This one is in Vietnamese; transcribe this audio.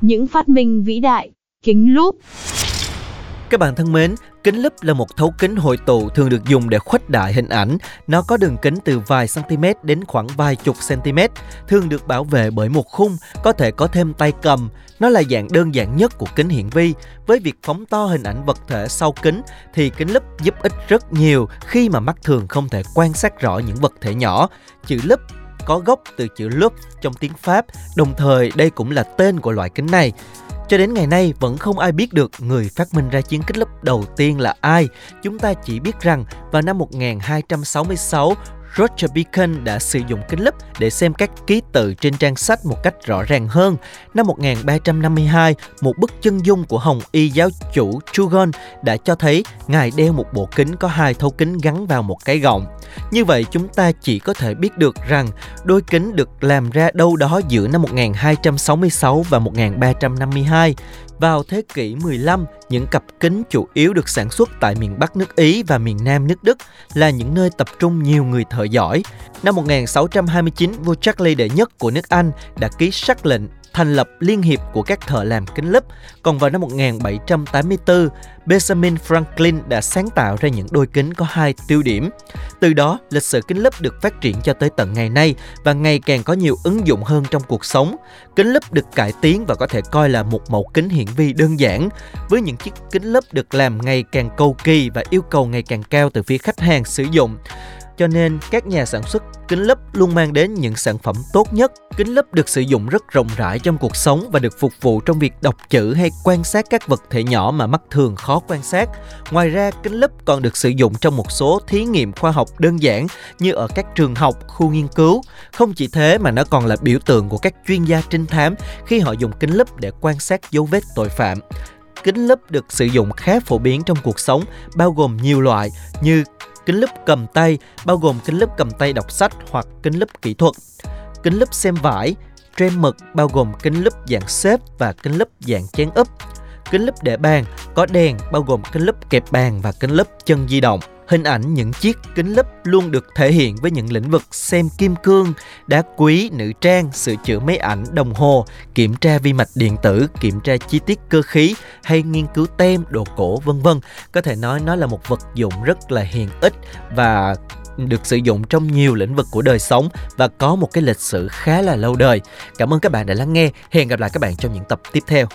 Những phát minh vĩ đại, kính lúp. Các bạn thân mến, kính lúp là một thấu kính hội tụ thường được dùng để khuếch đại hình ảnh. Nó có đường kính từ vài cm đến khoảng vài chục cm, thường được bảo vệ bởi một khung, có thể có thêm tay cầm. Nó là dạng đơn giản nhất của kính hiển vi. Với việc phóng to hình ảnh vật thể sau kính thì kính lúp giúp ích rất nhiều khi mà mắt thường không thể quan sát rõ những vật thể nhỏ. Chữ lúp có gốc từ chữ loup trong tiếng Pháp, đồng thời đây cũng là tên của loại kính này. Cho đến ngày nay vẫn không ai biết được người phát minh ra chiến kính lúp đầu tiên là ai. Chúng ta chỉ biết rằng vào năm 1266, Roger Bacon đã sử dụng kính lúp để xem các ký tự trên trang sách một cách rõ ràng hơn. Năm 1352, một bức chân dung của Hồng Y giáo chủ Chugon đã cho thấy ngài đeo một bộ kính có hai thấu kính gắn vào một cái gọng. Như vậy chúng ta chỉ có thể biết được rằng đôi kính được làm ra đâu đó giữa năm 1266 và 1352. Vào thế kỷ 15, những cặp kính chủ yếu được sản xuất tại miền Bắc nước Ý và miền Nam nước Đức là những nơi tập trung nhiều người thợ giỏi. Năm 1629, vua Charles đệ nhất của nước Anh đã ký sắc lệnh thành lập Liên hiệp của các thợ làm kính lúp. Còn vào năm 1784, Benjamin Franklin đã sáng tạo ra những đôi kính có hai tiêu điểm. Từ đó, lịch sử kính lúp được phát triển cho tới tận ngày nay và ngày càng có nhiều ứng dụng hơn trong cuộc sống. Kính lúp được cải tiến và có thể coi là một mẫu kính hiển vi đơn giản. Với những chiếc kính lúp được làm ngày càng cầu kỳ và yêu cầu ngày càng cao từ phía khách hàng sử dụng cho nên các nhà sản xuất kính lúp luôn mang đến những sản phẩm tốt nhất. Kính lúp được sử dụng rất rộng rãi trong cuộc sống và được phục vụ trong việc đọc chữ hay quan sát các vật thể nhỏ mà mắt thường khó quan sát. Ngoài ra, kính lúp còn được sử dụng trong một số thí nghiệm khoa học đơn giản như ở các trường học, khu nghiên cứu. Không chỉ thế mà nó còn là biểu tượng của các chuyên gia trinh thám khi họ dùng kính lúp để quan sát dấu vết tội phạm kính lúp được sử dụng khá phổ biến trong cuộc sống, bao gồm nhiều loại như kính lúp cầm tay bao gồm kính lúp cầm tay đọc sách hoặc kính lúp kỹ thuật, kính lúp xem vải, tre mực bao gồm kính lúp dạng xếp và kính lúp dạng chén úp, kính lúp để bàn có đèn bao gồm kính lúp kẹp bàn và kính lúp chân di động. Hình ảnh những chiếc kính lúp luôn được thể hiện với những lĩnh vực xem kim cương, đá quý, nữ trang, sửa chữa máy ảnh, đồng hồ, kiểm tra vi mạch điện tử, kiểm tra chi tiết cơ khí hay nghiên cứu tem, đồ cổ vân vân. Có thể nói nó là một vật dụng rất là hiện ích và được sử dụng trong nhiều lĩnh vực của đời sống và có một cái lịch sử khá là lâu đời. Cảm ơn các bạn đã lắng nghe. Hẹn gặp lại các bạn trong những tập tiếp theo.